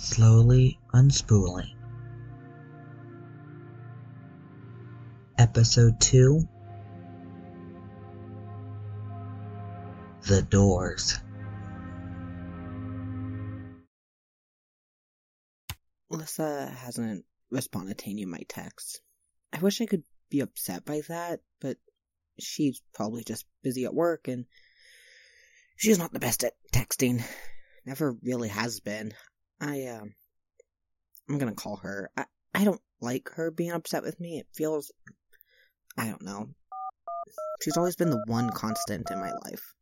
Slowly Unspooling. Episode 2 The Doors. Lyssa hasn't responded to any of my texts. I wish I could be upset by that, but she's probably just busy at work and she's not the best at texting. Never really has been. I, um, I'm gonna call her. I, I don't like her being upset with me. It feels, I don't know. She's always been the one constant in my life.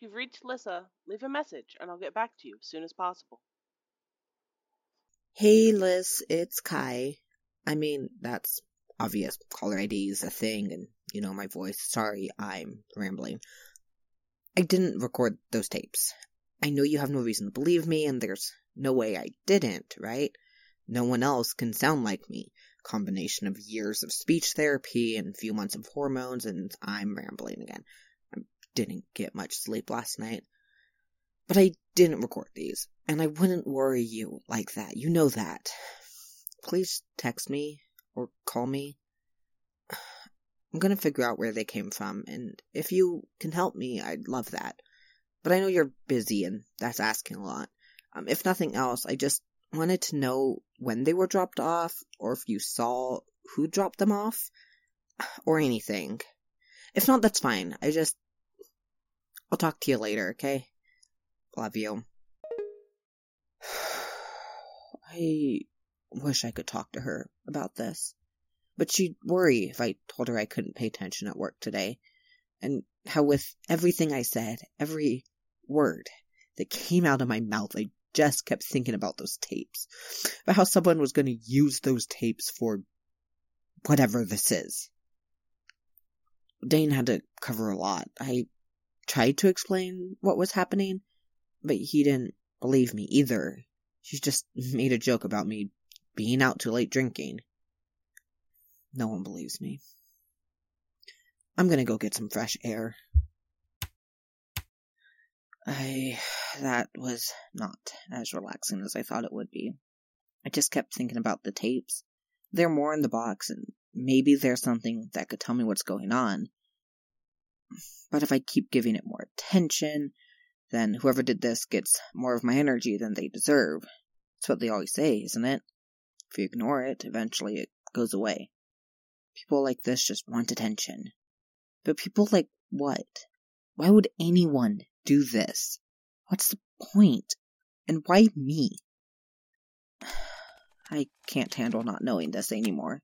You've reached Lyssa. Leave a message and I'll get back to you as soon as possible. Hey Liz, it's Kai. I mean, that's obvious. Caller ID is a thing and you know my voice. Sorry, I'm rambling. I didn't record those tapes. I know you have no reason to believe me and there's no way I didn't, right? No one else can sound like me. Combination of years of speech therapy and a few months of hormones and I'm rambling again I didn't get much sleep last night. But I didn't record these, and I wouldn't worry you like that. You know that. Please text me or call me. I'm gonna figure out where they came from, and if you can help me, I'd love that. But I know you're busy, and that's asking a lot. Um, if nothing else, I just wanted to know when they were dropped off, or if you saw who dropped them off, or anything. If not, that's fine. I just I'll talk to you later, okay? Love you. I wish I could talk to her about this. But she'd worry if I told her I couldn't pay attention at work today. And how with everything I said, every word that came out of my mouth, I just kept thinking about those tapes. About how someone was going to use those tapes for whatever this is. Dane had to cover a lot. I tried to explain what was happening, but he didn't believe me either. She just made a joke about me being out too late drinking. No one believes me. I'm gonna go get some fresh air. I. that was not as relaxing as I thought it would be. I just kept thinking about the tapes. There are more in the box, and maybe there's something that could tell me what's going on. But if I keep giving it more attention, then whoever did this gets more of my energy than they deserve. That's what they always say, isn't it? If you ignore it, eventually it goes away. People like this just want attention. But people like what? Why would anyone do this? What's the point? And why me? I can't handle not knowing this anymore.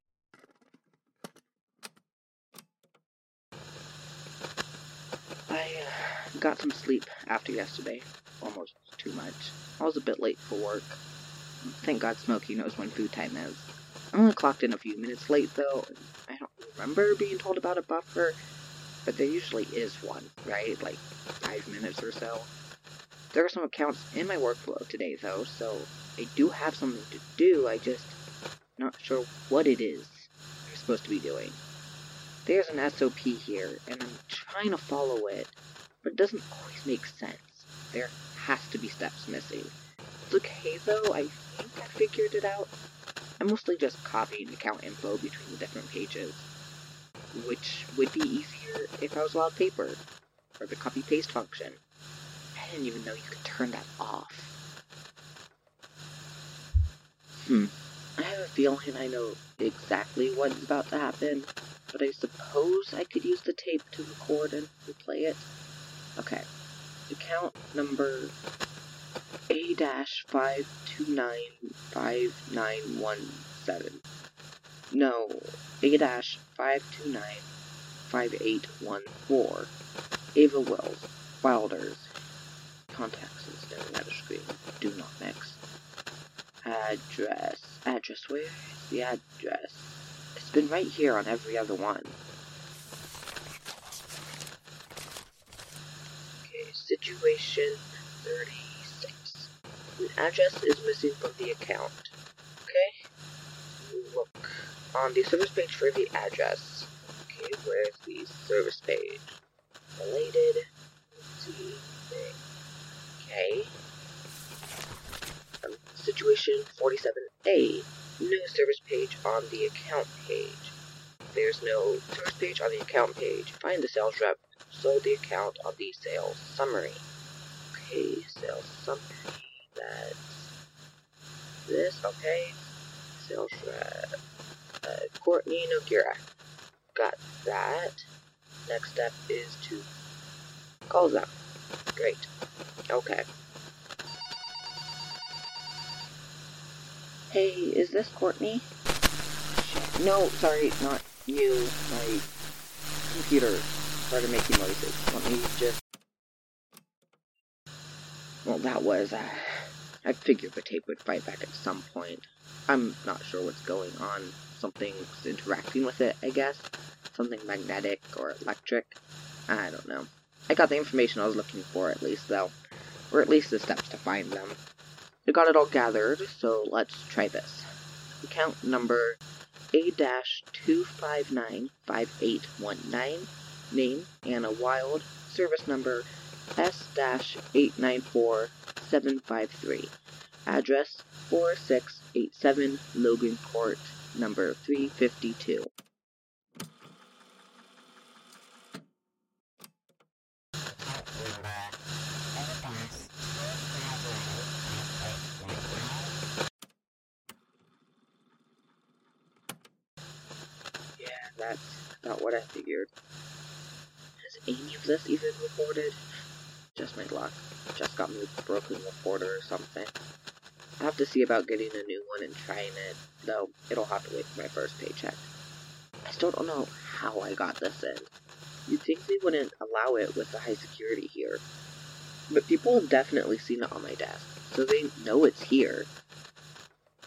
I uh, got some sleep after yesterday. Almost too much. I was a bit late for work. Thank God Smokey knows when food time is. I only clocked in a few minutes late though. Remember being told about a buffer, but there usually is one, right? Like five minutes or so. There are some accounts in my workflow today though, so I do have something to do. I just not sure what it is I'm supposed to be doing. There's an SOP here, and I'm trying to follow it, but it doesn't always make sense. There has to be steps missing. It's okay though, I think I figured it out. I'm mostly just copying account info between the different pages, which would be easier if I was allowed paper, or the copy-paste function. I didn't even know you could turn that off. Hmm. I have a feeling I know exactly what's about to happen, but I suppose I could use the tape to record and replay it. Okay. Account number A-52959117. No, A dash five two nine five eight one four. Ava Wells, Wilders. Contacts is at a screen. Do not mix. Address. Address. Where is the address? It's been right here on every other one. Okay, situation 36. An address is missing from the account. Okay? Look on the service page for the address. Okay, where's the service page? related. Okay. Um, situation 47A. No service page on the account page. There's no service page on the account page. Find the sales rep. Sold the account on the sales summary. Okay, sales summary. That's this. Okay. Sales rep. Courtney Noguera. Got that. Next step is to call them. Great. Okay. Hey, is this Courtney? No, sorry, not you. My computer started making noises. Let me just. Well, that was. Uh, I figured the tape would fight back at some point. I'm not sure what's going on. Something's interacting with it, I guess. Something magnetic or electric. I don't know. I got the information I was looking for, at least, though. Or at least the steps to find them. We got it all gathered, so let's try this. Account number A-2595819. Name, Anna Wild. Service number S-894753. Address 4687 Logan Court, number 352. Yeah, that's about what I figured. Has any of this even reported? Just my luck. Just got me a broken reporter or something. I have to see about getting a new one and trying it, though it'll have to wait for my first paycheck. I still don't know how I got this in. You'd think they wouldn't allow it with the high security here. But people have definitely seen it on my desk, so they know it's here.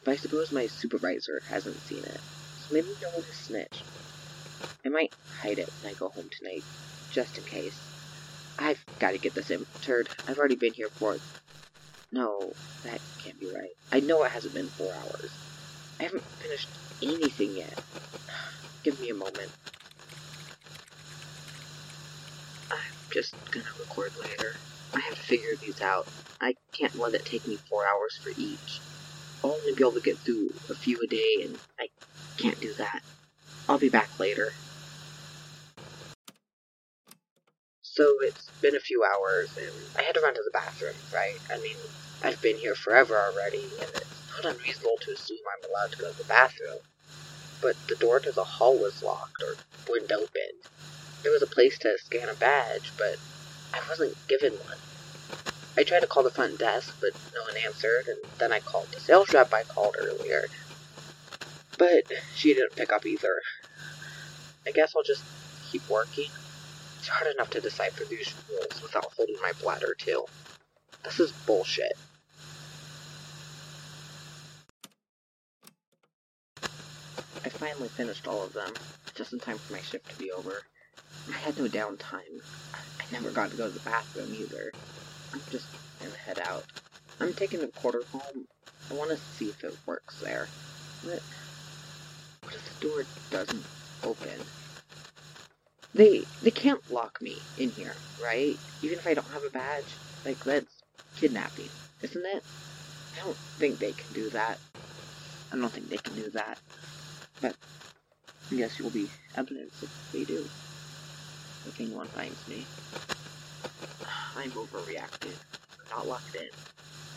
But I suppose my supervisor hasn't seen it, so maybe no one has snitched. I might hide it when I go home tonight, just in case. I've got to get this entered. I've already been here for... No, that can't be right. I know it hasn't been four hours. I haven't finished anything yet. Give me a moment. I'm just gonna record later. I have to figure these out. I can't let it take me four hours for each. I'll only be able to get through a few a day, and I can't do that. I'll be back later. So it's been a few hours, and I had to run to the bathroom, right? I mean, I've been here forever already, and it's not unreasonable to assume I'm allowed to go to the bathroom. But the door to the hall was locked, or wouldn't open. There was a place to scan a badge, but I wasn't given one. I tried to call the front desk, but no one answered, and then I called the sales rep I called earlier. But she didn't pick up either. I guess I'll just keep working. It's hard enough to decipher these rules without holding my bladder too. This is bullshit. I finally finished all of them, just in time for my shift to be over. I had no downtime. I never got to go to the bathroom either. I'm just gonna head out. I'm taking the quarter home. I want to see if it works there. What? What if the door doesn't open? They they can't lock me in here, right? Even if I don't have a badge. Like that's kidnapping, isn't it? I don't think they can do that. I don't think they can do that. But I guess you'll be evidence if they do. If anyone finds me. I'm overreacting. I'm not locked in.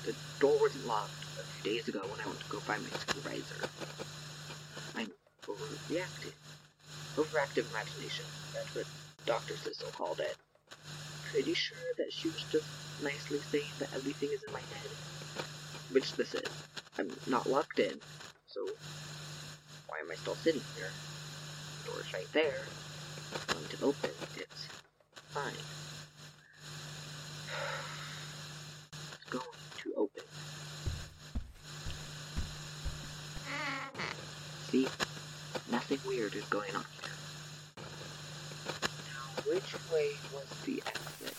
The door wasn't locked a few days ago when I went to go find my supervisor. I'm overreacting. Overactive imagination. That's what Dr. Sissel called it. Pretty sure that she was just nicely saying that everything is in my head. Which this is. I'm not locked in, so why am I still sitting here? The door's right there. It's going to open. It's fine. It's going to open. See? Nothing weird is going on which way was the exit?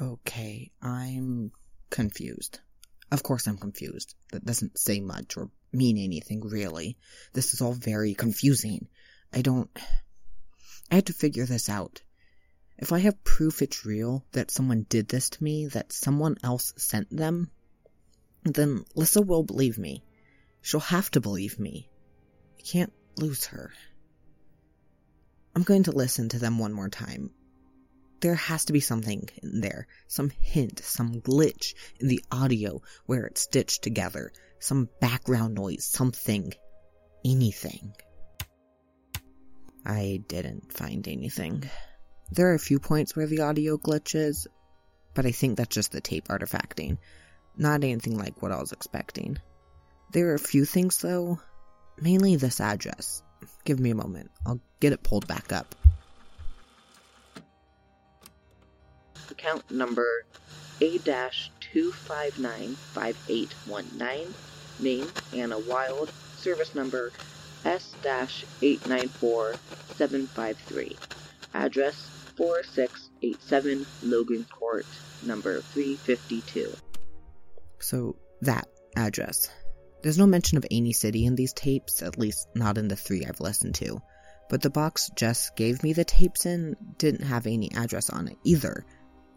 Okay, I'm confused. Of course I'm confused. That doesn't say much or mean anything, really. This is all very confusing. I don't. I had to figure this out. If I have proof it's real, that someone did this to me, that someone else sent them, then Lyssa will believe me. She'll have to believe me. I can't lose her. I'm going to listen to them one more time. There has to be something in there, some hint, some glitch in the audio where it's stitched together, some background noise, something, anything. I didn't find anything. There are a few points where the audio glitches, but I think that's just the tape artifacting. Not anything like what I was expecting. There are a few things though, mainly this address. Give me a moment, I'll get it pulled back up. Account number A-2595819, name Anna Wild, service number S-894753, address 4687 Logan Court, number 352. So, that address. There's no mention of any City in these tapes, at least not in the three I've listened to. But the box Jess gave me the tapes in didn't have any address on it either,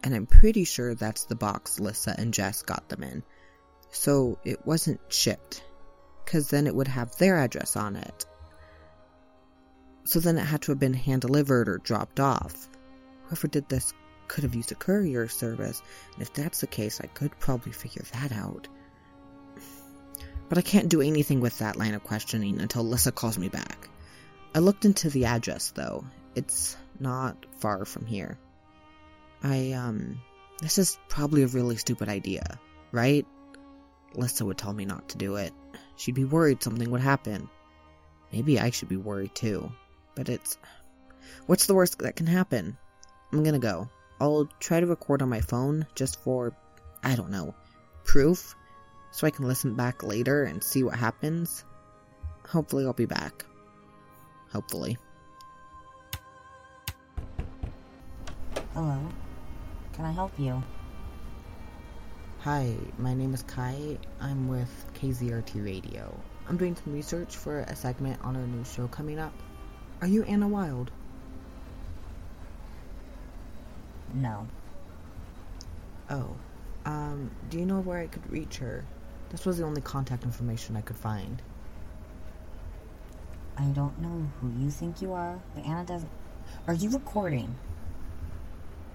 and I'm pretty sure that's the box Lyssa and Jess got them in. So it wasn't shipped, because then it would have their address on it. So then it had to have been hand delivered or dropped off. Whoever did this could have used a courier service, and if that's the case, I could probably figure that out. But I can't do anything with that line of questioning until Lyssa calls me back. I looked into the address, though. It's not far from here. I, um, this is probably a really stupid idea, right? Lyssa would tell me not to do it. She'd be worried something would happen. Maybe I should be worried too. But it's. What's the worst that can happen? I'm gonna go. I'll try to record on my phone just for, I don't know, proof, so I can listen back later and see what happens. Hopefully, I'll be back. Hopefully. Hello. Can I help you? Hi, my name is Kai. I'm with KZRT Radio. I'm doing some research for a segment on a new show coming up. Are you Anna Wild? No. Oh. Um, do you know where I could reach her? This was the only contact information I could find. I don't know who you think you are, but Anna doesn't. Are you recording?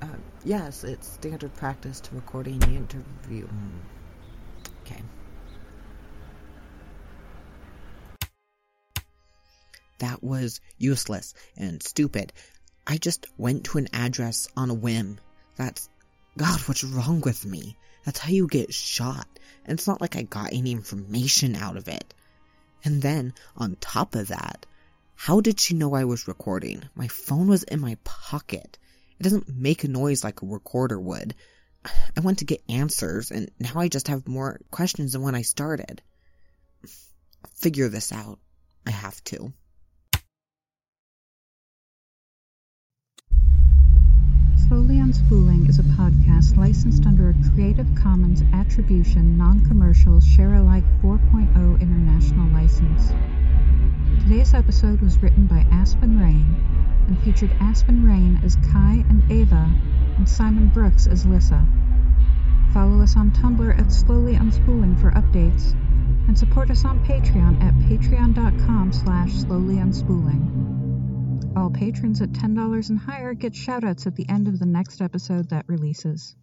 Uh, yes, it's standard practice to recording the interview. Hmm. Okay. That was useless and stupid. I just went to an address on a whim. That's. God, what's wrong with me? That's how you get shot. And it's not like I got any information out of it. And then, on top of that, how did she know I was recording? My phone was in my pocket. It doesn't make a noise like a recorder would. I went to get answers, and now I just have more questions than when I started. Figure this out. I have to. Slowly Unspooling is a podcast licensed under a Creative Commons Attribution Non-Commercial Share-alike 4.0 international license. Today's episode was written by Aspen Rayne and featured Aspen Rayne as Kai and Ava and Simon Brooks as Lyssa. Follow us on Tumblr at Slowly Unspooling for updates and support us on Patreon at patreon.com slash slowlyunspooling. All patrons at $10 and higher get shoutouts at the end of the next episode that releases.